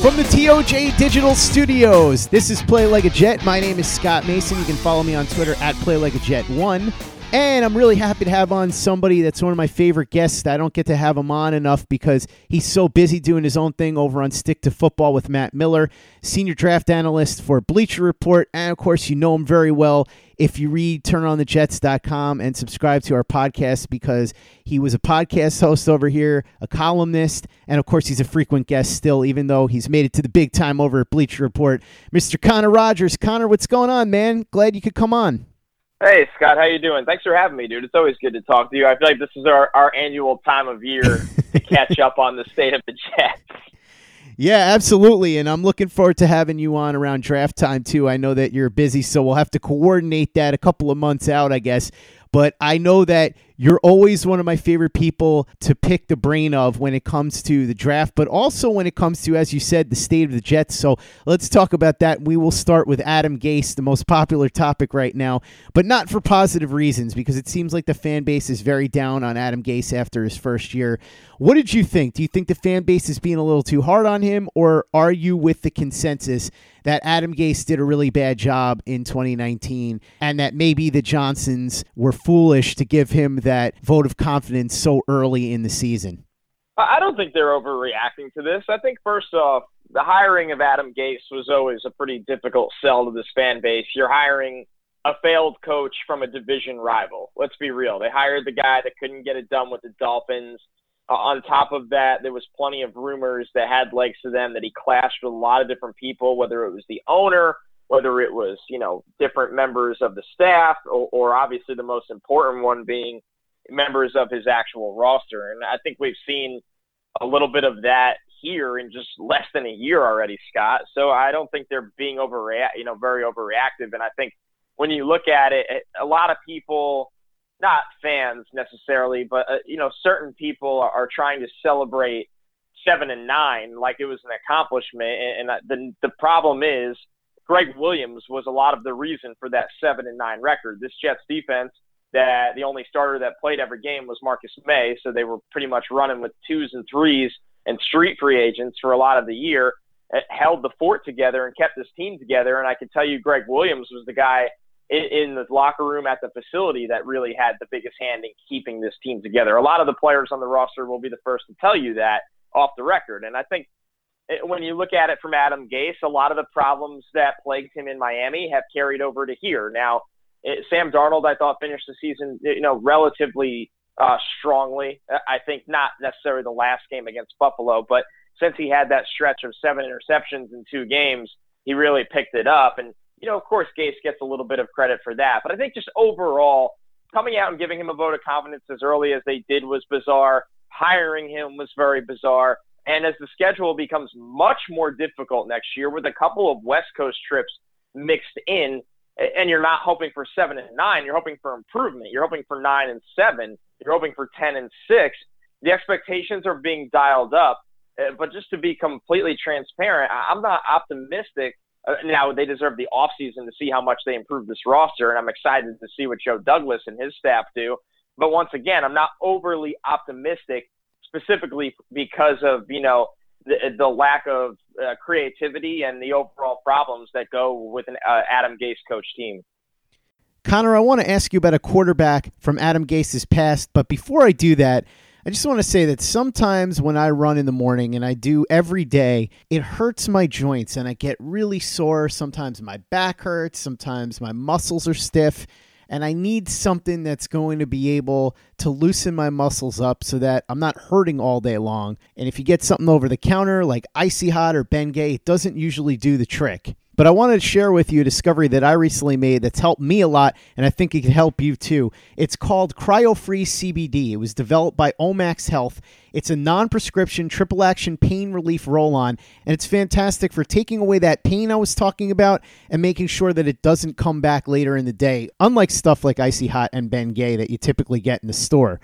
From the TOJ Digital Studios, this is Play Like a Jet. My name is Scott Mason. You can follow me on Twitter at Play Like a Jet One. And I'm really happy to have on somebody that's one of my favorite guests. I don't get to have him on enough because he's so busy doing his own thing over on Stick to Football with Matt Miller, senior draft analyst for Bleacher Report. And of course, you know him very well if you read turnonthejets.com and subscribe to our podcast because he was a podcast host over here, a columnist, and of course, he's a frequent guest still, even though he's made it to the big time over at Bleacher Report. Mr. Connor Rogers. Connor, what's going on, man? Glad you could come on. Hey Scott, how you doing? Thanks for having me, dude. It's always good to talk to you. I feel like this is our, our annual time of year to catch up on the state of the Jets. Yeah, absolutely. And I'm looking forward to having you on around draft time, too. I know that you're busy, so we'll have to coordinate that a couple of months out, I guess. But I know that you're always one of my favorite people to pick the brain of when it comes to the draft, but also when it comes to, as you said, the state of the Jets. So let's talk about that. We will start with Adam Gase, the most popular topic right now, but not for positive reasons because it seems like the fan base is very down on Adam Gase after his first year. What did you think? Do you think the fan base is being a little too hard on him, or are you with the consensus that Adam Gase did a really bad job in 2019 and that maybe the Johnsons were foolish to give him that vote of confidence so early in the season? I don't think they're overreacting to this. I think first off, the hiring of Adam Gase was always a pretty difficult sell to this fan base. You're hiring a failed coach from a division rival. Let's be real. They hired the guy that couldn't get it done with the Dolphins. Uh, on top of that, there was plenty of rumors that had legs to them that he clashed with a lot of different people, whether it was the owner, whether it was you know different members of the staff, or, or obviously the most important one being members of his actual roster. And I think we've seen a little bit of that here in just less than a year already, Scott. So I don't think they're being overreact, you know, very overreactive. And I think when you look at it, a lot of people not fans necessarily, but uh, you know, certain people are, trying to celebrate seven and nine like it was an accomplishment. And, and the the problem is, Gregg Williams was a lot of the reason for that seven and nine record. This Jets defense, that the only starter that played every game was Marcus Maye, so they were pretty much running with twos and threes and street free agents for a lot of the year. It held the fort together and kept this team together. And I can tell you, Gregg Williams was the guy in, in the locker room at the facility that really had the biggest hand in keeping this team together. A lot of the players on the roster will be the first to tell you that off the record. And I think it, when you look at it from Adam Gase, a lot of the problems that plagued him in Miami have carried over to here. Now, it, Sam Darnold, I thought, finished the season, you know, relatively uh, strongly. I think not necessarily the last game against Buffalo, but since he had that stretch of seven interceptions in two games, he really picked it up. And you know, of course, Gase gets a little bit of credit for that. But I think just overall, coming out and giving him a vote of confidence as early as they did was bizarre. Hiring him was very bizarre. And as the schedule becomes much more difficult next year with a couple of West Coast trips mixed in, and you're not hoping for seven and nine, you're hoping for improvement. You're hoping for nine and seven. You're hoping for 10 and six. The expectations are being dialed up. Uh, but just to be completely transparent, I'm not optimistic uh, now they deserve the offseason to see how much they improve this roster, and I'm excited to see what Joe Douglas and his staff do. But once again, I'm not overly optimistic, specifically because of you know the, the lack of uh, creativity and the overall problems that go with an uh, Adam Gase coach team. Connor, I want to ask you about a quarterback from Adam Gase's past, but before I do that, I just want to say that sometimes when I run in the morning and I do every day, it hurts my joints and I get really sore. Sometimes my back hurts, sometimes my muscles are stiff and I need something that's going to be able to loosen my muscles up so that I'm not hurting all day long. And if you get something over the counter like Icy Hot or Bengay, it doesn't usually do the trick. But I wanted to share with you a discovery that I recently made that's helped me a lot, and I think it could help you too. It's called CryoFreeze CBD. It was developed by Omax Health. It's a non prescription triple action pain relief roll on, and it's fantastic for taking away that pain I was talking about and making sure that it doesn't come back later in the day, unlike stuff like Icy Hot and Bengay that you typically get in the store.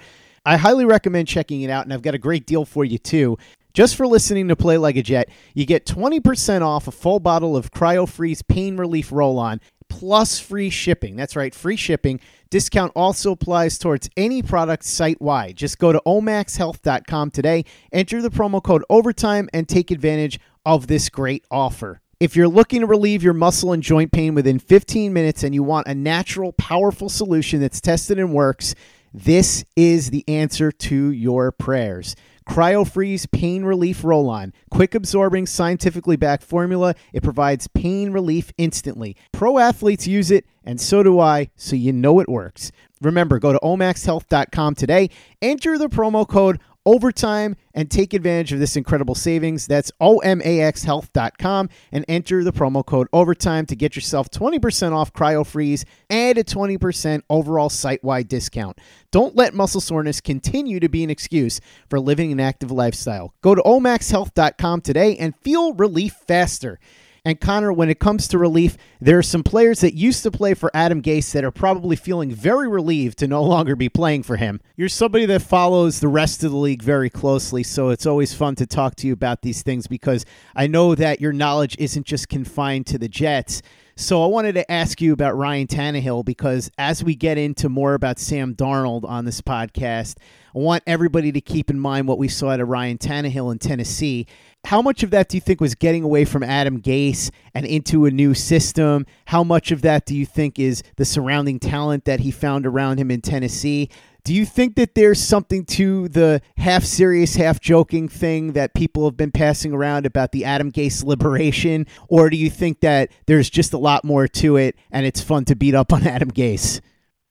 I highly recommend checking it out, and I've got a great deal for you too. Just for listening to Play Like a Jet, you get 20% off a full bottle of CryoFreeze Pain Relief Roll On plus free shipping. That's right, free shipping. Discount also applies towards any product site wide. Just go to omaxhealth.com today, enter the promo code OVERTIME, and take advantage of this great offer. If you're looking to relieve your muscle and joint pain within 15 minutes and you want a natural, powerful solution that's tested and works, this is the answer to your prayers. CryoFreeze Pain Relief Roll On. Quick absorbing, scientifically backed formula. It provides pain relief instantly. Pro athletes use it, and so do I, so you know it works. Remember, go to omaxhealth.com today, enter the promo code overtime and take advantage of this incredible savings. That's omaxhealth.com and enter the promo code overtime to get yourself 20% off CryoFreeze and a 20% overall site-wide discount. Don't let muscle soreness continue to be an excuse for living an active lifestyle. Go to omaxhealth.com today and feel relief faster. And Connor, when it comes to relief, there are some players that used to play for Adam Gase that are probably feeling very relieved to no longer be playing for him. You're somebody that follows the rest of the league very closely, so it's always fun to talk to you about these things because I know that your knowledge isn't just confined to the Jets. So I wanted to ask you about Ryan Tannehill because as we get into more about Sam Darnold on this podcast, I want everybody to keep in mind what we saw at Ryan Tannehill in Tennessee how much of that do you think was getting away from Adam Gase and into a new system? How much of that do you think is the surrounding talent that he found around him in Tennessee? Do you think that there's something to the half serious, half joking thing that people have been passing around about the Adam Gase liberation? Or do you think that there's just a lot more to it and it's fun to beat up on Adam Gase?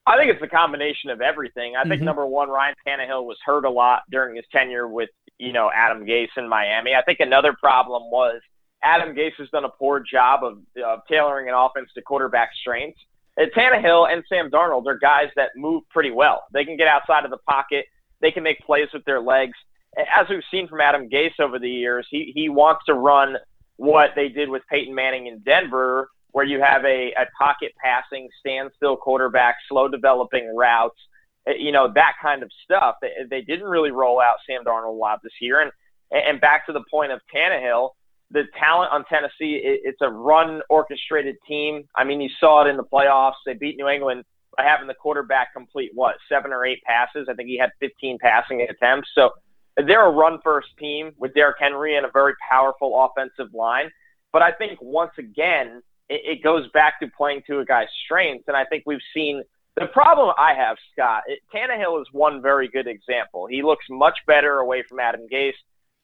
I think it's a combination of everything. I think mm-hmm. number one, Ryan Tannehill was hurt a lot during his tenure with you know, Adam Gase in Miami. I think another problem was Adam Gase has done a poor job of, of tailoring an offense to quarterback strengths. And Tannehill and Sam Darnold are guys that move pretty well. They can get outside of the pocket. They can make plays with their legs. As we've seen from Adam Gase over the years, he, he wants to run what they did with Peyton Manning in Denver, where you have a, a pocket passing, standstill quarterback, slow developing routes uh, you know, that kind of stuff. They, they didn't really roll out Sam Darnold a lot this year. And, and back to the point of Tannehill, the talent on Tennessee, it, it's a run orchestrated team. I mean, you saw it in the playoffs. They beat New England by having the quarterback complete, what, seven or eight passes? I think he had 15 passing attempts. So they're a run first team with Derrick Henry and a very powerful offensive line. But I think once again, it, it goes back to playing to a guy's strengths. And I think we've seen the problem I have, Scott, it, Tannehill is one very good example. He looks much better away from Adam Gase.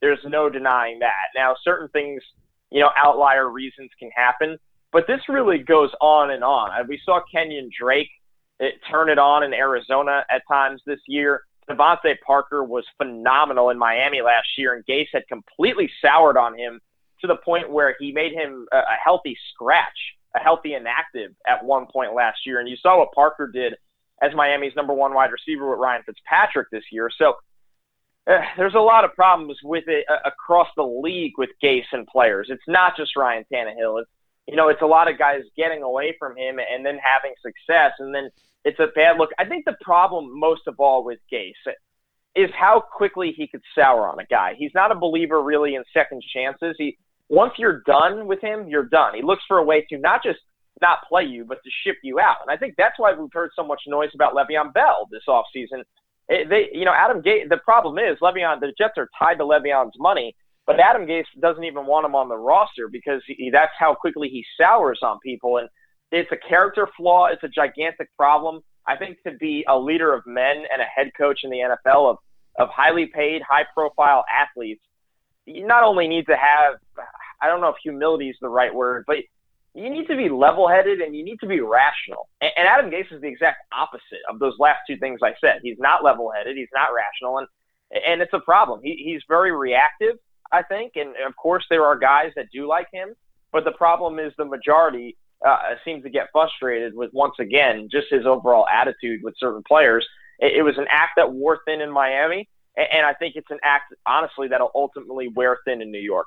There's no denying that. Now, certain things, you know, outlier reasons can happen, but this really goes on and on. Uh, we saw Kenyon Drake it, turn it on in Arizona at times this year. DeVante Parker was phenomenal in Miami last year, and Gase had completely soured on him to the point where he made him a, a healthy scratch a healthy inactive at one point last year. And you saw what Parker did as Miami's number one wide receiver with Ryan Fitzpatrick this year. So uh, there's a lot of problems with it uh, across the league with Gase and players. It's not just Ryan Tannehill. It's you know, it's a lot of guys getting away from him and then having success, and then it's a bad look. I think the problem most of all with Gase is how quickly he could sour on a guy. He's not a believer really in second chances. He once you're done with him, you're done. He looks for a way to not just not play you, but to ship you out. And I think that's why we've heard so much noise about Le'Veon Bell this offseason. It, they, you know, Adam Gase, the problem is Le'Veon, the Jets are tied to Le'Veon's money, but Adam Gase doesn't even want him on the roster because he, that's how quickly he sours on people. And it's a character flaw. It's a gigantic problem. I think to be a leader of men and a head coach in the NFL of of highly paid, high profile athletes, you not only need to have, I don't know if humility is the right word, but you need to be level headed and you need to be rational. And, and Adam Gase is the exact opposite of those last two things I said. He's not level headed, he's not rational, and, and it's a problem. He, he's very reactive, I think. And of course, there are guys that do like him, but the problem is the majority uh, seems to get frustrated with, once again, just his overall attitude with certain players. It, it was an act that wore thin in Miami. And, and I think it's an act, honestly, that'll ultimately wear thin in New York.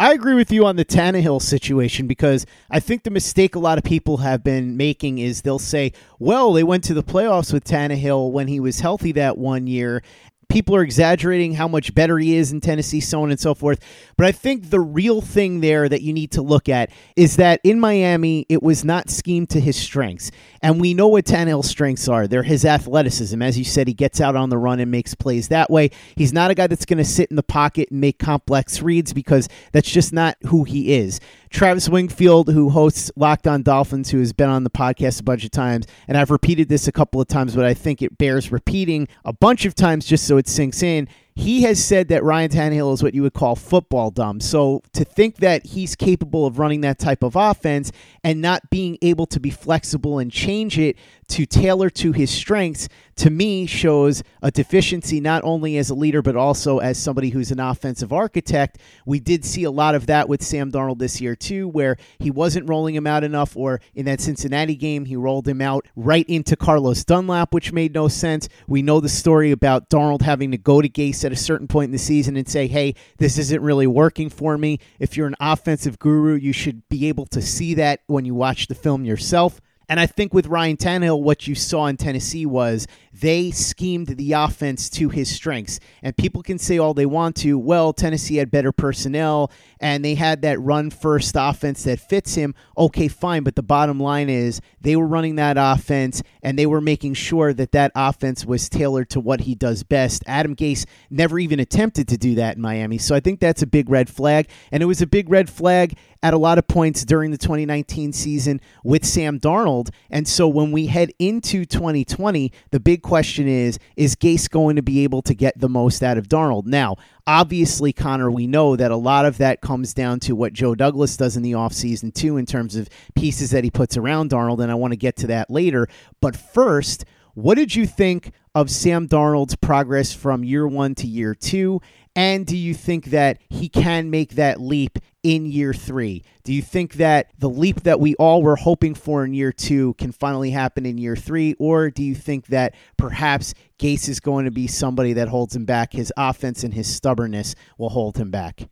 I agree with you on the Tannehill situation because I think the mistake a lot of people have been making is they'll say, well, they went to the playoffs with Tannehill when he was healthy that one year, people are exaggerating how much better he is in Tennessee, so on and so forth. But I think the real thing there that you need to look at is that in Miami, it was not schemed to his strengths. And we know what Tannehill's strengths are. They're his athleticism. As you said, he gets out on the run and makes plays that way. He's not a guy that's going to sit in the pocket and make complex reads because that's just not who he is. Travis Wingfield, who hosts Locked On Dolphins, who has been on the podcast a bunch of times, and I've repeated this a couple of times, but I think it bears repeating a bunch of times just so it sinks in he has said that Ryan Tannehill is what you would call football dumb. So to think that he's capable of running that type of offense and not being able to be flexible and change it to tailor to his strengths, to me, shows a deficiency not only as a leader, but also as somebody who's an offensive architect. We did see a lot of that with Sam Darnold this year, too, where he wasn't rolling him out enough, or in that Cincinnati game, he rolled him out right into Carlos Dunlap, which made no sense. We know the story about Darnold having to go to Gase at a certain point in the season and say, hey, this isn't really working for me. If you're an offensive guru, you should be able to see that when you watch the film yourself. And I think with Ryan Tannehill, what you saw in Tennessee was they schemed the offense to his strengths. And people can say all they want to, well, Tennessee had better personnel and they had that run first offense that fits him. Okay, fine. But the bottom line is they were running that offense and they were making sure that that offense was tailored to what he does best. Adam Gase never even attempted to do that in Miami. So I think that's a big red flag. And it was a big red flag at a lot of points during the 2019 season with Sam Darnold. And so when we head into 2020, the big question is is Gase going to be able to get the most out of Darnold? Now, obviously, Connor, we know that a lot of that comes down to what Joe Douglas does in the offseason, too, in terms of pieces that he puts around Darnold. And I want to get to that later. But first, what did you think of Sam Darnold's progress from year one to year two? And do you think that he can make that leap in year three? Do you think that the leap that we all were hoping for in year two can finally happen in year three? Or do you think that perhaps Gase is going to be somebody that holds him back? His offense and his stubbornness will hold him back?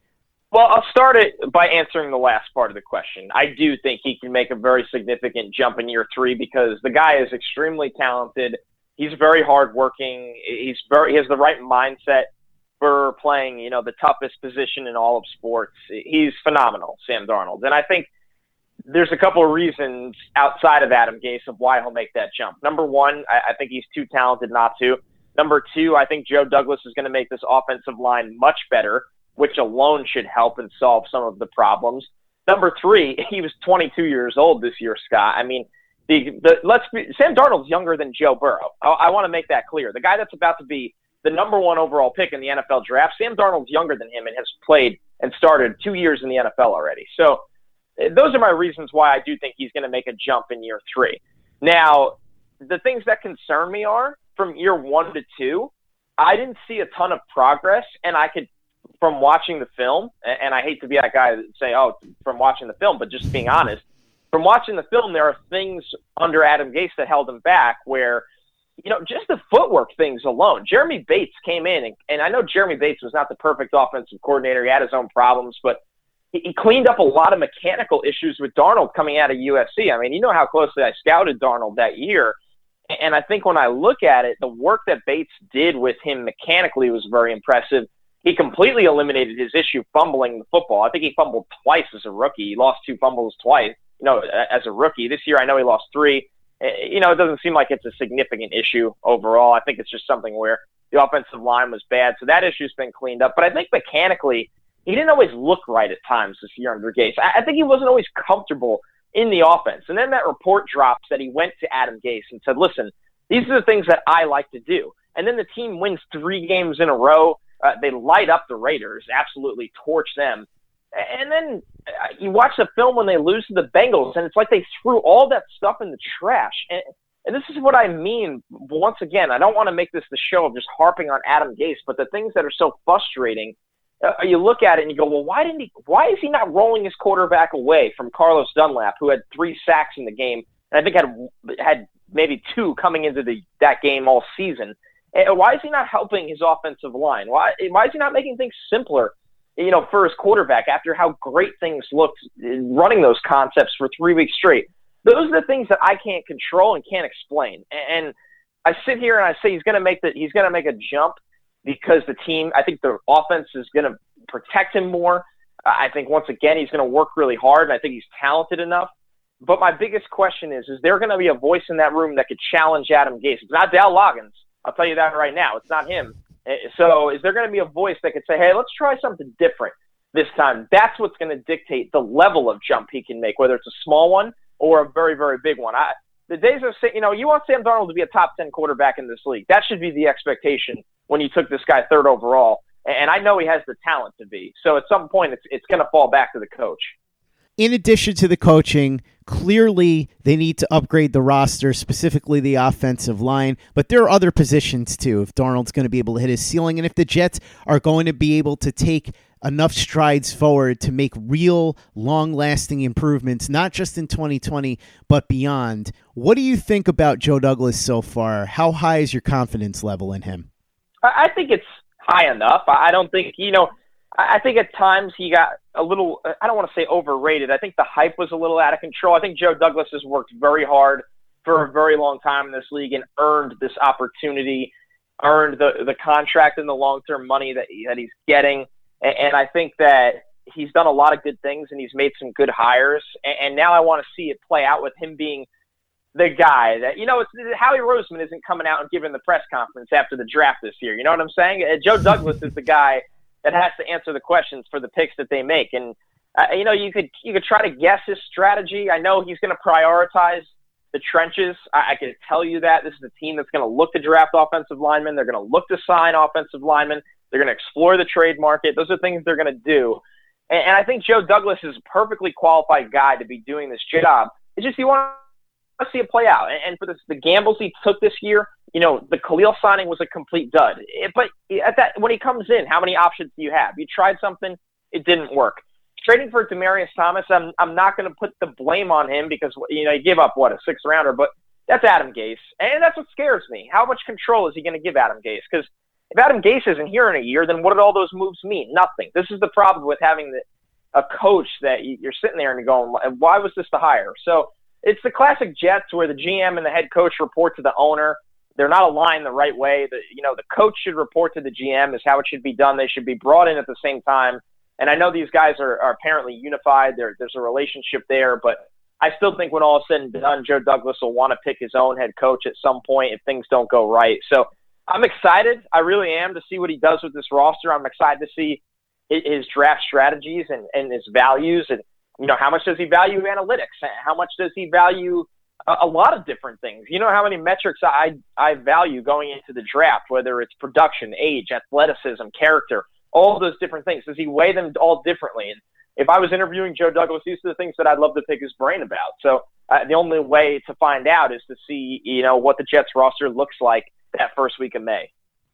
Well, I'll start it by answering the last part of the question. I do think he can make a very significant jump in year three because the guy is extremely talented. He's very hardworking. He's very he has the right mindset for playing, you know, the toughest position in all of sports. He's phenomenal, Sam Darnold. And I think there's a couple of reasons outside of Adam Gase of why he'll make that jump. Number one, I, I think he's too talented not to. Number two, I think Joe Douglas is going to make this offensive line much better, which alone should help and solve some of the problems. Number three, he was 22 years old this year, Scott. I mean, the, the let's be, Sam Darnold's younger than Joe Burrow. I, I want to make that clear. The guy that's about to be the number one overall pick in the NFL draft. Sam Darnold's younger than him and has played and started two years in the NFL already. So eh, those are my reasons why I do think he's going to make a jump in year three. Now, the things that concern me are from year one to two, I didn't see a ton of progress, and I could, from watching the film, and I hate to be that guy that say, oh, from watching the film, but just being honest, from watching the film, there are things under Adam Gase that held him back where – you know, just the footwork things alone. Jeremy Bates came in, and, and I know Jeremy Bates was not the perfect offensive coordinator. He had his own problems, but he, he cleaned up a lot of mechanical issues with Darnold coming out of USC. I mean, you know how closely I scouted Darnold that year. And I think when I look at it, the work that Bates did with him mechanically was very impressive. He completely eliminated his issue fumbling the football. I think he fumbled twice as a rookie. He lost two fumbles twice, you know, as a rookie. This year, I know he lost three. Eh, you know, it doesn't seem like it's a significant issue overall. I think it's just something where the offensive line was bad. So that issue's been cleaned up. But I think mechanically, he didn't always look right at times this year under Gase. I think he wasn't always comfortable in the offense. And then that report drops that he went to Adam Gase and said, listen, these are the things that I like to do. and then the team wins three games in a row. Uh, they light up the Raiders, absolutely torch them. And then uh, you watch the film when they lose to the Bengals, and it's like they threw all that stuff in the trash. And, and this is what I mean. Once again, I don't want to make this the show of just harping on Adam Gase, but the things that are so frustrating, uh, you look at it and you go, well, why didn't he? Why is he not rolling his quarterback away from Carlos Dunlap, who had three sacks in the game, and I think had had maybe two coming into the that game all season? And why is he not helping his offensive line? Why why is he not making things simpler? You know, for his quarterback after how great things looked running those concepts for three weeks straight. Those are the things that I can't control and can't explain. And I sit here and I say he's going to make the he's going to make a jump because the team. I think the offense is going to protect him more. I think once again he's going to work really hard, and I think he's talented enough. But my biggest question is: Is there going to be a voice in that room that could challenge Adam Gase? It's not Dowell Loggains. I'll tell you that right now. It's not him. Eh, so is there going to be a voice that could say, hey, let's try something different this time? That's what's going to dictate the level of jump he can make, whether it's a small one or a very, very big one. I, the days of saying, you know, you want Sam Darnold to be a top 10 quarterback in this league. That should be the expectation when you took this guy third overall. And I know he has the talent to be. So at some point, it's, it's going to fall back to the coach in addition to the coaching, clearly they need to upgrade the roster, specifically the offensive line. But there are other positions too. If Darnold's going to be able to hit his ceiling, and if the Jets are going to be able to take enough strides forward to make real long lasting improvements, not just in 2020, but beyond. What do you think about Joe Douglas so far? How high is your confidence level in him? I think it's high enough. I don't think, you know, I think at times he got a little, I don't want to say overrated. I think the hype was a little out of control. I think Joe Douglas has worked very hard for a very long time in this league and earned this opportunity, earned the, the contract and the long term money that, he, that he's getting. And, and, I think that he's done a lot of good things and he's made some good hires. And, and now I want to see it play out with him being the guy that, you know, it's, Howie Roseman isn't coming out and giving the press conference after the draft this year. You know what I'm saying? Uh, Joe Douglas is the guy that has to answer the questions for the picks that they make. And uh, you know, you could you could try to guess his strategy. I know he's going to prioritize the trenches. I, I can tell you that this is a team that's going to look to draft offensive linemen. They're going to look to sign offensive linemen. They're going to explore the trade market. Those are things they're going to do. And, and I think Joe Douglas is a perfectly qualified guy to be doing this job. It's just you want to see it play out. And, for this, the gambles he took this year, you know, the Khalil signing was a complete dud. It, but at that, when he comes in, how many options do you have? You tried something, it didn't work. Trading for Demaryius Thomas, I'm I'm not going to put the blame on him because you know he gave up what a sixth rounder, but that's Adam Gase, and that's what scares me. How much control is he going to give Adam Gase? Because if Adam Gase isn't here in a year, then what did all those moves mean? Nothing. This is the problem with having the, a coach that you're sitting there and you're going, why was this the hire? So it's the classic Jets where the GM and the head coach report to the owner they're not aligned the right way. The you know the coach should report to the GM is how it should be done. They should be brought in at the same time. And I know these guys are, are apparently unified. There, there's a relationship there, but I still think when all is said and done, Joe Douglas will want to pick his own head coach at some point if things don't go right. So I'm excited. I really am to see what he does with this roster. I'm excited to see his draft strategies and, and his values and you know how much does he value analytics? How much does he value a, a lot of different things. You know how many metrics I I value going into the draft, whether it's production, age, athleticism, character, all those different things. Does he weigh them all differently? And if I was interviewing Joe Douglas, these are the things that I'd love to pick his brain about. So uh, the only way to find out is to see, you know, what the Jets roster looks like that first week of May.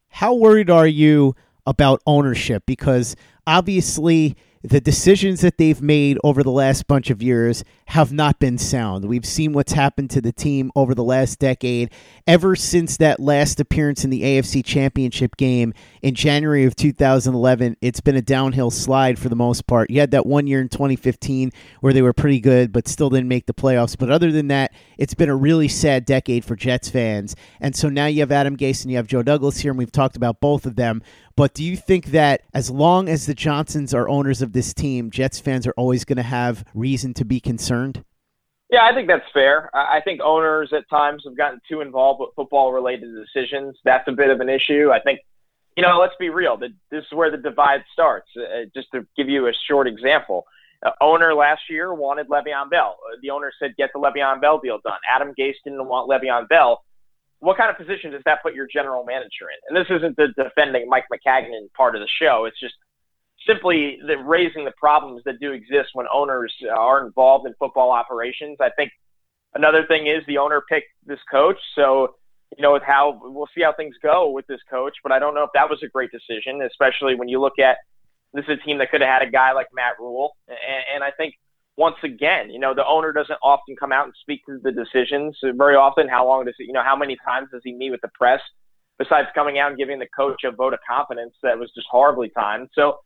How worried are you about ownership? Because obviously the decisions that they've made over the last bunch of years have not been sound. We've seen what's happened to the team over the last decade. Ever since that last appearance in the AFC Championship game in January of 2011, it's been a downhill slide for the most part. You had that one year in 2015 where they were pretty good, but still didn't make the playoffs. But other than that, it's been a really sad decade for Jets fans. And so now you have Adam Gase and you have Joe Douglas here, and we've talked about both of them. But do you think that as long as the Johnsons are owners of this team, Jets fans are always going to have reason to be concerned? Yeah, I think that's fair. I think owners at times have gotten too involved with football related decisions. That's a bit of an issue. I think, you know, let's be real. This is where the divide starts. Uh, just to give you a short example, uh, owner last year wanted Le'Veon Bell. Uh, the owner said, get the Le'Veon Bell deal done. Adam Gase didn't want Le'Veon Bell what kind of position does that put your general manager in? And this isn't the defending Mike Maccagnan part of the show. It's just simply the raising the problems that do exist when owners are involved in football operations. I think another thing is the owner picked this coach, so you know with how we'll see how things go with this coach. But I don't know if that was a great decision, especially when you look at this is a team that could have had a guy like Matt Rhule, and, and I think once again, you know, the owner doesn't often come out and speak to the decisions very often. How long does it, you know, how many times does he meet with the press besides coming out and giving the coach a vote of confidence that was just horribly timed? So,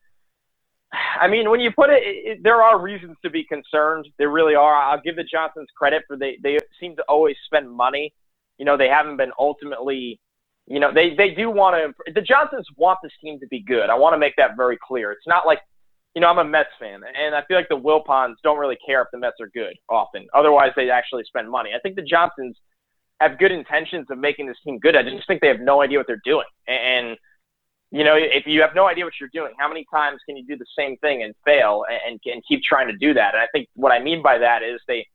I mean, when you put it, it, there are reasons to be concerned. There really are. I'll give the Johnsons credit for they they seem to always spend money. You know, they haven't been ultimately, you know, they they do want to. The Johnsons want this team to be good. I want to make that very clear. It's not like, you know, I'm a Mets fan, and I feel like the Wilpons don't really care if the Mets are good often. Otherwise, they actually spend money. I think the Johnsons have good intentions of making this team good. I just think they have no idea what they're doing, and you know, if you have no idea what you're doing, how many times can you do the same thing and fail and, and keep trying to do that? And I think what I mean by that is they,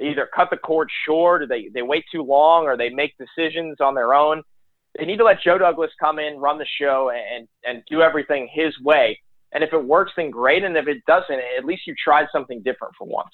either cut the cord short or they, they wait too long or they make decisions on their own. They need to let Joe Douglas come in, run the show, and, and do everything his way. And if it works, then great. And if it doesn't, at least you tried something different for once.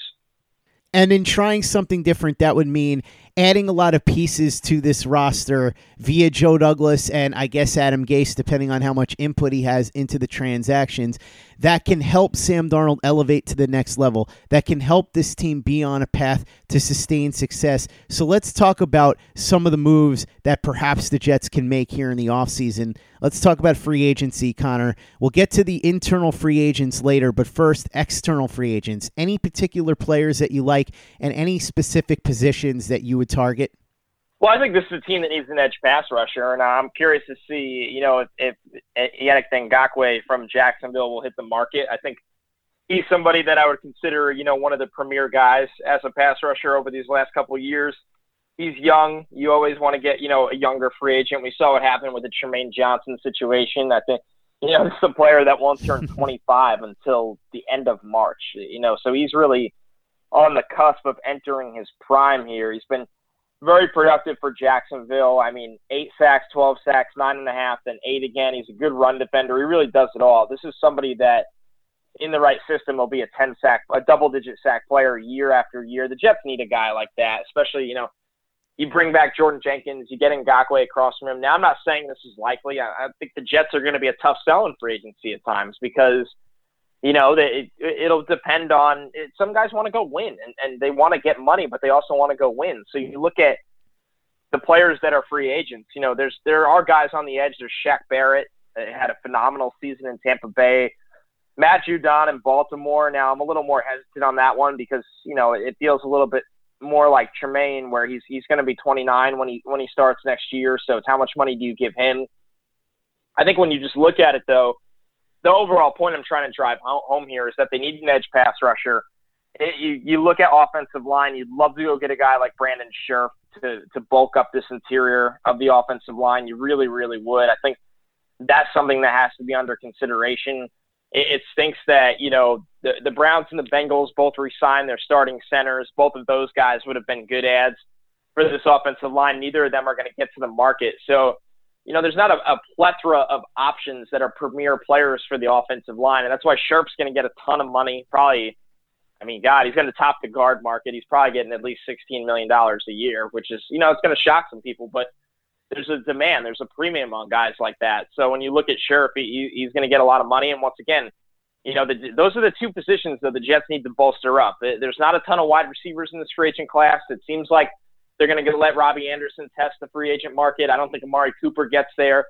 And in trying something different, that would mean adding a lot of pieces to this roster via Joe Douglas and I guess Adam Gase, depending on how much input he has into the transactions, that can help Sam Darnold elevate to the next level, that can help this team be on a path to sustain success. So let's talk about some of the moves that perhaps the Jets can make here in the offseason. Let's talk about free agency, Connor. We'll get to the internal free agents later, but first, external free agents. Any particular players that you like and any specific positions that you would target? Well, I think this is a team that needs an edge pass rusher, and I'm curious to see, you know, if, if Yannick Ngakoue from Jacksonville will hit the market. I think he's somebody that I would consider, you know, one of the premier guys as a pass rusher over these last couple of years. He's young. You always want to get, you know, a younger free agent. We saw what happened with the Trumaine Johnson situation. I think, you know, this is a player that won't turn 25 until the end of March, you know, so he's really on the cusp of entering his prime here. He's been – very productive for Jacksonville. I mean, eight sacks, 12 sacks, nine and a half, then eight again. He's a good run defender. He really does it all. This is somebody that, in the right system, will be a 10 sack, a double digit sack player year after year. The Jets need a guy like that, especially, you know, you bring back Jordan Jenkins, you get Ngakoue across from him. Now, I'm not saying this is likely. I, I think the Jets are going to be a tough sell in free agency at times because – you know, it, it'll depend on it, some guys want to go win and, and they want to get money, but they also want to go win. So you look at the players that are free agents. You know, there's there are guys on the edge. There's Shaq Barrett uh, had a phenomenal season in Tampa Bay. Matt Judon in Baltimore. Now I'm a little more hesitant on that one because you know it feels a little bit more like Trumaine, where he's he's going to be 29 when he when he starts next year. So how much money do you give him? I think when you just look at it though, the overall point I'm trying to drive home here is that they need an edge pass rusher. It, you, you look at offensive line, you'd love to go get a guy like Brandon Scherff to, to bulk up this interior of the offensive line. You really, really would. I think that's something that has to be under consideration. It, it stinks that, you know, the, the Browns and the Bengals both re-signed their starting centers. Both of those guys would have been good ads for this offensive line. Neither of them are going to get to the market. So you know, there's not a, a, plethora of options that are premier players for the offensive line, and that's why Scherff's going to get a ton of money. Probably, I mean, God, he's going to top the guard market. He's probably getting at least sixteen million dollars a year, which is, you know, it's going to shock some people, but there's a demand, there's a premium on guys like that. So when you look at Sharp, he, he's going to get a lot of money, and once again. You know, the, those are the two positions that the Jets need to bolster up. There's not a ton of wide receivers in this free agent class. It seems like they're going to let Robbie Anderson test the free agent market. I don't think Amari Cooper gets there.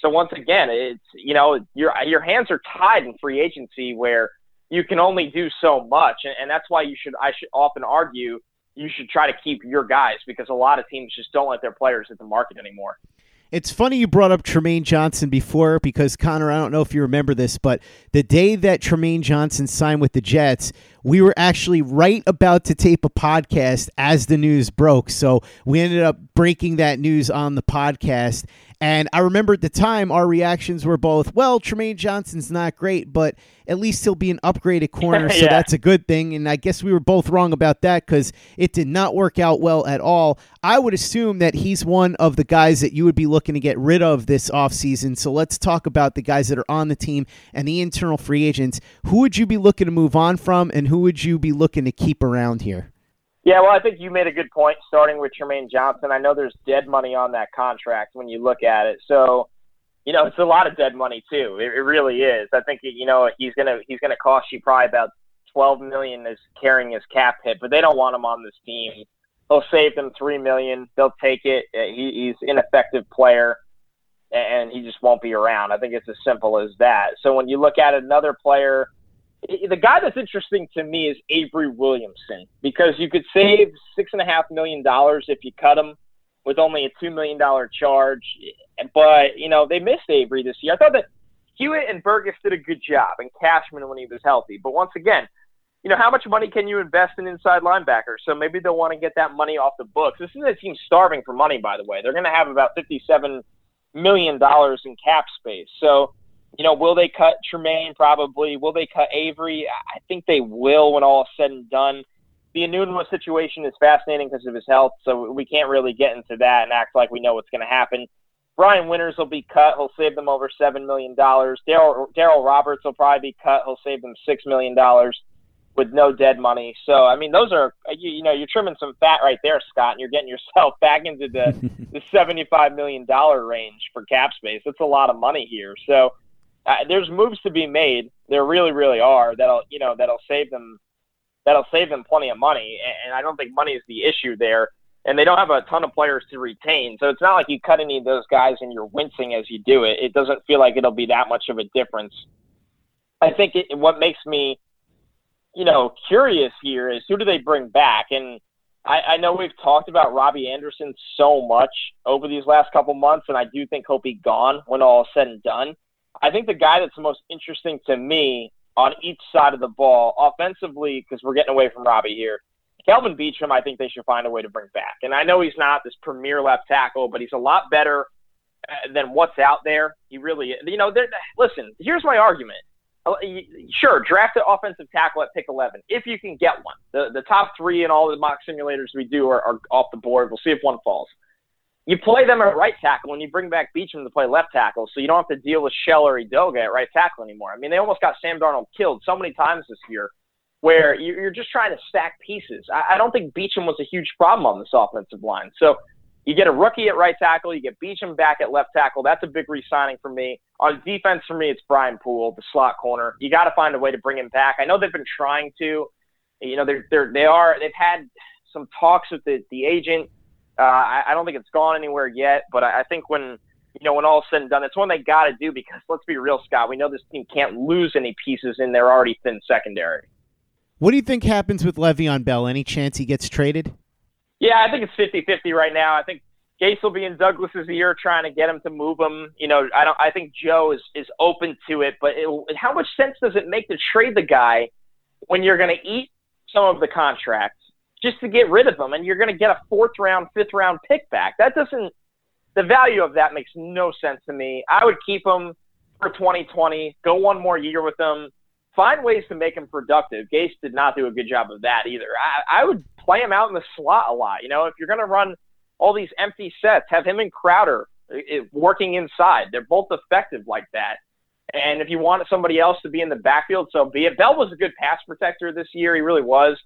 So once again, it's you know your your hands are tied in free agency where you can only do so much, and, and that's why you should I should often argue you should try to keep your guys because a lot of teams just don't let their players hit the market anymore. It's funny you brought up Trumaine Johnson before because Connor, I don't know if you remember this, but the day that Trumaine Johnson signed with the Jets, we were actually right about to tape a podcast as the news broke. So we ended up breaking that news on the podcast. And I remember at the time, our reactions were both, well, Trumaine Johnson's not great, but at least he'll be an upgraded corner, so Yeah. that's a good thing. And I guess we were both wrong about that because it did not work out well at all. I would assume that he's one of the guys that you would be looking to get rid of this offseason. So let's talk about the guys that are on the team and the internal free agents. Who would you be looking to move on from, and who would you be looking to keep around here? Yeah, well, I think you made a good point starting with Trumaine Johnson. I know there's dead money on that contract when you look at it. So, you know, it's a lot of dead money too. It, it really is. I think you know he's gonna he's gonna cost you probably about 12 million is carrying his cap hit, but they don't want him on this team. He'll save them three million. They'll take it. Uh, He, he's ineffective player, and he just won't be around. I think it's as simple as that. So when you look at another player the guy that's interesting to me is Avery Williamson because you could save six and a half million dollars if you cut him with only a two million dollar charge. But you know they missed Avery this year. I thought that Hewitt and Burgess did a good job, and Cashman when he was healthy. But once again, you know how much money can you invest in inside linebackers? So maybe they'll want to get that money off the books. This is a team starving for money, by the way. They're going to have about fifty-seven million dollars in cap space. So you know, will they cut Trumaine? Probably. Will they cut Avery? I think they will when all is said and done. The Enunwa situation is fascinating because of his health, so we can't really get into that and act like we know what's going to happen. Brian Winters will be cut. He'll save them over seven million dollars. Darryl Roberts will probably be cut. He'll save them six million dollars with no dead money. So I mean, those are you, you know you're trimming some fat right there, Scott, and you're getting yourself back into the the seventy five million dollar range for cap space. That's a lot of money here. So uh, there's moves to be made. There really, really are. That'll you know that'll save them. That'll save them plenty of money, and, I don't think money is the issue there. And they don't have a ton of players to retain, so it's not like you cut any of those guys and you're wincing as you do it. It doesn't feel like it'll be that much of a difference. I think it, what makes me, you know, curious here is who do they bring back? And I, I know we've talked about Robbie Anderson so much over these last couple months, and I do think he'll be gone when all is said and done. I think the guy that's the most interesting to me on each side of the ball, offensively, because we're getting away from Robbie here. Kelvin Beachum, I think they should find a way to bring back. And I know he's not this premier left tackle, but he's a lot better uh, than what's out there. He really, you know, listen, here's my argument. Uh, Sure, draft an offensive tackle at pick 11 if you can get one. The the top three in all the mock simulators we do are, are off the board. We'll see if one falls. You play them at right tackle and you bring back Beachum to play left tackle, so you don't have to deal with Shell or at right tackle anymore. I mean, they almost got Sam Darnold killed so many times this year, where you- you're just trying to stack pieces. I don't think Beachum was a huge problem on this offensive line. So you get a rookie at right tackle, you get Beachum back at left tackle. That's a big re-signing for me. On defense, for me, it's Brian Poole, the slot corner. You got to find a way to bring him back. I know they've been trying to. You know, they're they're they are they've had some talks with the the agent. Uh, I, I don't think it's gone anywhere yet, but I, I think when you know when all said and done, it's one they got to do because let's be real, Scott. We know this team can't lose any pieces in their already thin secondary. What do you think happens with Le'Veon Bell? Any chance he gets traded? Yeah, I think it's 50-50 right now. I think Gase will be in Douglas's ear trying to get him to move him. You know, I don't. I think Joe is is open to it, but it, how much sense does it make to trade the guy when you're going to eat some of the contracts just to get rid of him, and you're going to get a fourth round, fifth round pick back? That doesn't. The value of that makes no sense to me. I would keep him for 2020. Go one more year with him. Find ways to make him productive. Gase did not do a good job of that either. I, I would play him out in the slot a lot. You know, if you're going to run all these empty sets, have him and Crowder eh, working inside. They're both effective like that. And if you want somebody else to be in the backfield, so be it. Bell was a good pass protector this year. He really was.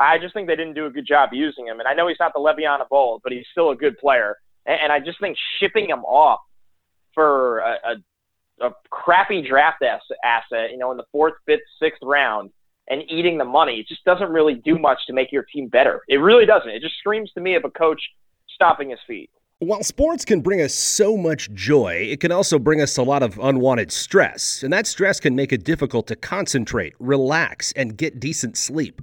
I just think they didn't do a good job using him. And I know he's not the Le'Veon of old, but he's still a good player. And, and I just think shipping him off for a, a, a crappy draft ass, asset, you know, in the fourth, fifth, sixth round, and eating the money, it just doesn't really do much to make your team better. It really doesn't. It just screams to me of a coach stopping his feet. While sports can bring us so much joy, it can also bring us a lot of unwanted stress, and that stress can make it difficult to concentrate, relax, and get decent sleep.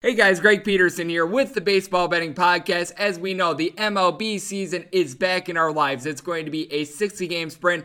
Hey guys, Greg Peterson here with the Baseball Betting Podcast. As we know, the MLB season is back in our lives. It's going to be a 60 game sprint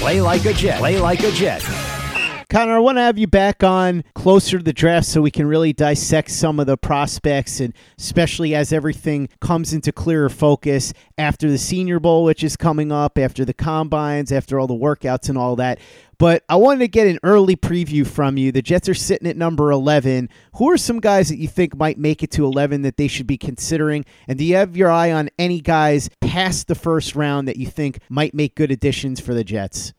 Play like a Jet. Play like a Jet. Connor, I want to have you back on closer to the draft so we can really dissect some of the prospects and especially as everything comes into clearer focus after the Senior Bowl, which is coming up, after the combines, after all the workouts and all that. But I wanted to get an early preview from you. The Jets are sitting at number 11. Who are some guys that you think might make it to 11 that they should be considering? And do you have your eye on any guys past the first round that you think might make good additions for the Jets?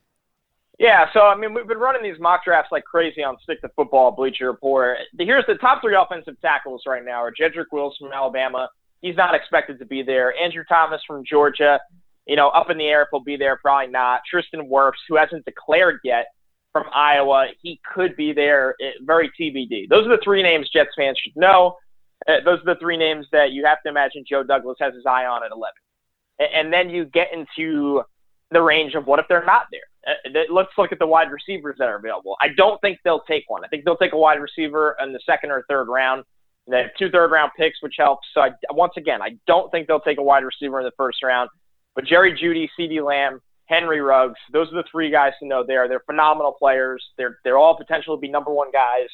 Yeah, so I mean, we've been running these mock drafts like crazy on Stick to Football, Bleacher Report. Here's the top three offensive tackles right now: are Jedrick Wills from Alabama. He's not expected to be there. Andrew Thomas from Georgia. You know, up in the air if he'll be there, probably not. Tristan Wirfs, who hasn't declared yet from Iowa, he could be there. It, very TBD. Those are the three names Jets fans should know. Uh, those are the three names that you have to imagine Joe Douglas has his eye on at 11. And, and then you get into the range of what if they're not there uh, let's look at the wide receivers that are available. I don't think they'll take one. I think they'll take a wide receiver in the second or third round. They have two third round picks, which helps. So I, once again, I don't think they'll take a wide receiver in the first round. But Jerry Jeudy, CeeDee Lamb, Henry Ruggs, those are the three guys to know there. They're phenomenal players. They're they're all potential to be number one guys.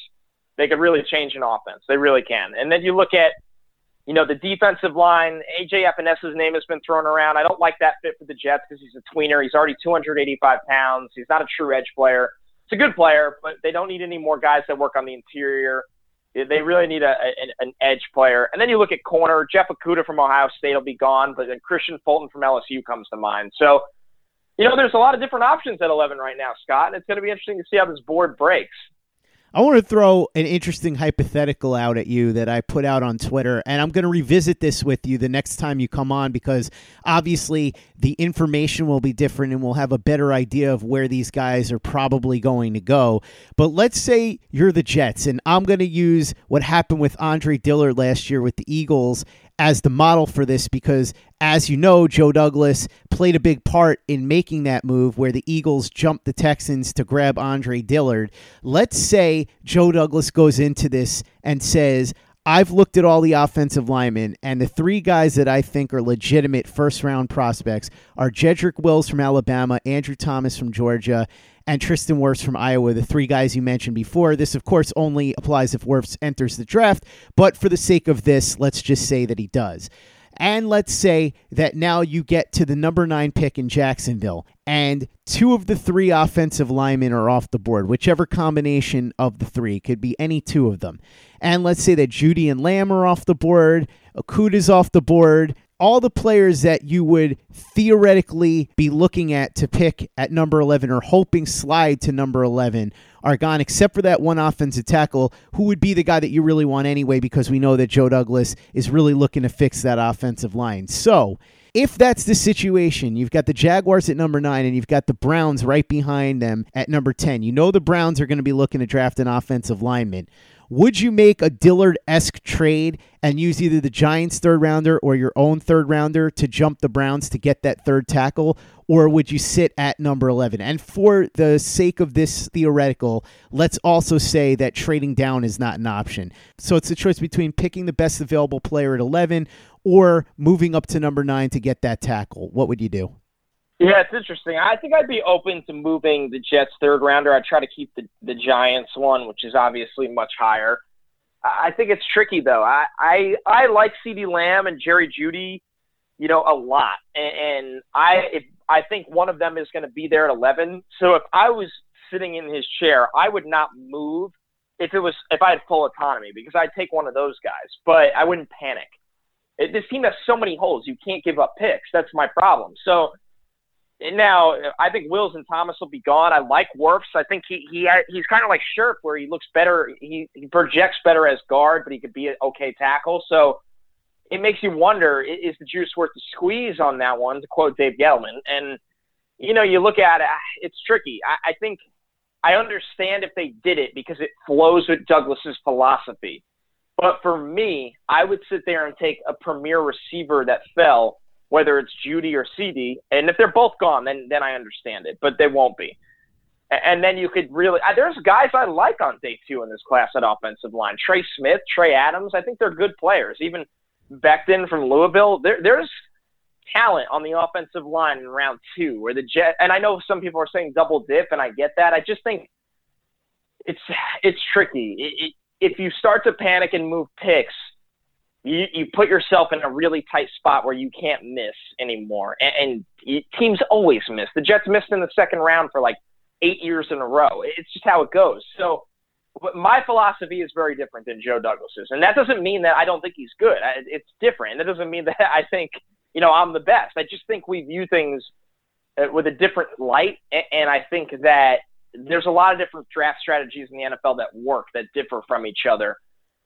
They could really change an offense. They really can. And then you look at you know, the defensive line, AJ Epenesa's name has been thrown around. I don't like that fit for the Jets because he's a tweener. He's already 285 pounds. He's not a true edge player. It's a good player, but they don't need any more guys that work on the interior. They really need a, a an edge player. And then you look at corner. Jeff Okudah from Ohio State will be gone, but then Kristian Fulton from LSU comes to mind. So, you know, there's a lot of different options at 11 right now, Scott, and it's going to be interesting to see how this board breaks. I want to throw an interesting hypothetical out at you that I put out on Twitter, and I'm going to revisit this with you the next time you come on because obviously the information will be different and we'll have a better idea of where these guys are probably going to go. But let's say you're the Jets, and I'm going to use what happened with Andre Dillard last year with the Eagles as the model for this because, as you know, Joe Douglas played a big part in making that move where the Eagles jumped the Texans to grab Andre Dillard. Let's say Joe Douglas goes into this and says, I've looked at all the offensive linemen, and the three guys that I think are legitimate first round prospects are Jedrick Wills from Alabama, Andrew Thomas from Georgia, and Tristan Wirfs from Iowa, the three guys you mentioned before. This, of course, only applies if Wirfs enters the draft, but for the sake of this, let's just say that he does. And let's say that now you get to the number nine pick in Jacksonville, and two of the three offensive linemen are off the board, whichever combination of the three could be any two of them. And let's say that Jeudy and Lamb are off the board, Okudah's off the board, all the players that you would theoretically be looking at to pick at number 11 or hoping slide to number 11 are gone, except for that one offensive tackle who would be the guy that you really want anyway, because we know that Joe Douglas is really looking to fix that offensive line. So, if that's the situation, you've got the Jaguars at number nine and you've got the Browns right behind them at number 10. You know the Browns are going to be looking to draft an offensive lineman. Would you make a Dillard esque trade and use either the Giants' third rounder or your own third rounder to jump the Browns to get that third tackle? Or would you sit at number 11? And for the sake of this theoretical, let's also say that trading down is not an option. So it's a choice between picking the best available player at 11 or moving up to number nine to get that tackle. What would you do? Yeah, it's interesting. I think I'd be open to moving the Jets third rounder. I'd try to keep the, the Giants one, which is obviously much higher. I think it's tricky though. I I, I like CeeDee Lamb and Jerry Jeudy, you know, a lot. And, and I if I think one of them is going to be there at 11. So if I was sitting in his chair, I would not move if it was if I had full autonomy because I'd take one of those guys, but I wouldn't panic. It, this team has so many holes. You can't give up picks. That's my problem. So now I think Wills and Thomas will be gone. I like Wirfs. I think he he uh, he's kind of like Scherff, where he looks better. He, he projects better as guard, but he could be an okay tackle. So it makes you wonder: is the juice worth the squeeze on that one? To quote Dave Gettleman, and you know, you look at it, ah, it's tricky. I, I think I understand if they did it because it flows with Douglas's philosophy. But for me, I would sit there and take a premier receiver that fell whether it's Jeudy or CeeDee. And if they're both gone, then then I understand it, but they won't be. And then you could really uh, there's guys I like on day two in this class at offensive line. Trey Smith, Trey Adams. I think they're good players. Even Becton from Louisville. There, there's talent on the offensive line in round two, where the Jet. And I know some people are saying double dip, and I get that. I just think it's it's tricky. It, it, if you start to panic and move picks, you, you put yourself in a really tight spot where you can't miss anymore. And, and teams always miss. The Jets missed in the second round for like eight years in a row. It's just how it goes. So my philosophy is very different than Joe Douglas's. And that doesn't mean that I don't think he's good. It's different. That doesn't mean that I think, you know, I'm the best. I just think we view things uh, with a different light. And I think that there's a lot of different draft strategies in the NFL that work that differ from each other.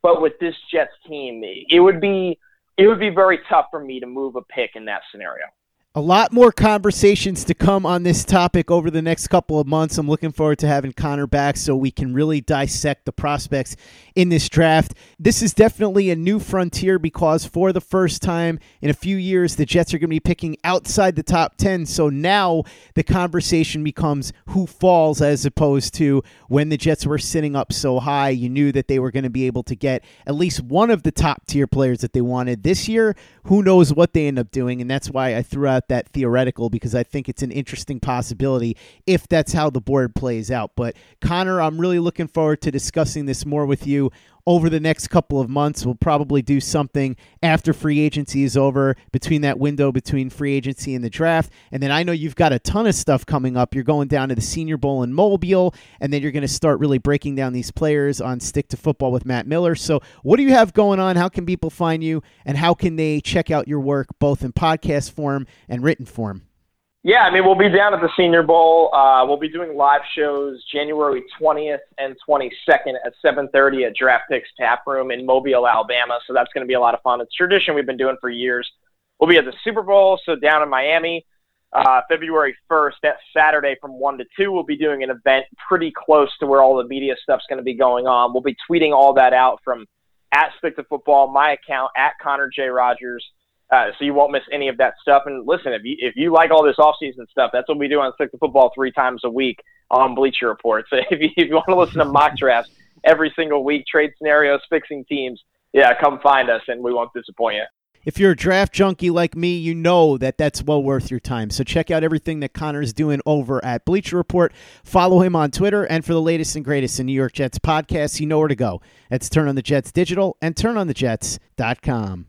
But with this Jets team, it would be it would be very tough for me to move a pick in that scenario. A lot more conversations to come on this topic over the next couple of months. I'm looking forward to having Connor back so we can really dissect the prospects in this draft. This is definitely a new frontier because for the first time in a few years, the Jets are going to be picking outside the top 10. So now the conversation becomes who falls as opposed to when the Jets were sitting up so high. You knew that they were going to be able to get at least one of the top tier players that they wanted. This year, who knows what they end up doing. And that's why I threw out that theoretical because I think it's an interesting possibility if that's how the board plays out. But Connor, I'm really looking forward to discussing this more with you over the next couple of months. We'll probably do something after free agency is over, between that window between free agency and the draft. And then I know you've got a ton of stuff coming up. You're going down to the Senior Bowl in Mobile, and then you're going to start really breaking down these players on Stick to Football with Matt Miller. So, what do you have going on? How can people find you, and how can they check out your work both in podcast form and written form? Yeah, I mean, we'll be down at the Senior Bowl. Uh, we'll be doing live shows January 20th and 22nd at 7:30 at Draft Picks Tap Room in Mobile, Alabama. So that's going to be a lot of fun. It's tradition we've been doing for years. We'll be at the Super Bowl, so down in Miami, uh, February 1st. That Saturday from one to two, we'll be doing an event pretty close to where all the media stuff's going to be going on. We'll be tweeting all that out from at Stick to Football, my account at Connor J Rogers. Uh, so you won't miss any of that stuff. And listen, if you if you like all this offseason stuff, that's what we do on Stick to Football three times a week on Bleacher Report. So if you, if you want to listen to mock drafts every single week, trade scenarios, fixing teams, yeah, come find us, and we won't disappoint you. If you're a draft junkie like me, you know that that's well worth your time. So check out everything that Connor's doing over at Bleacher Report. Follow him on Twitter, and for the latest and greatest in New York Jets podcasts, you know where to go. That's Turn on the Jets Digital and TurnOnTheJets.com.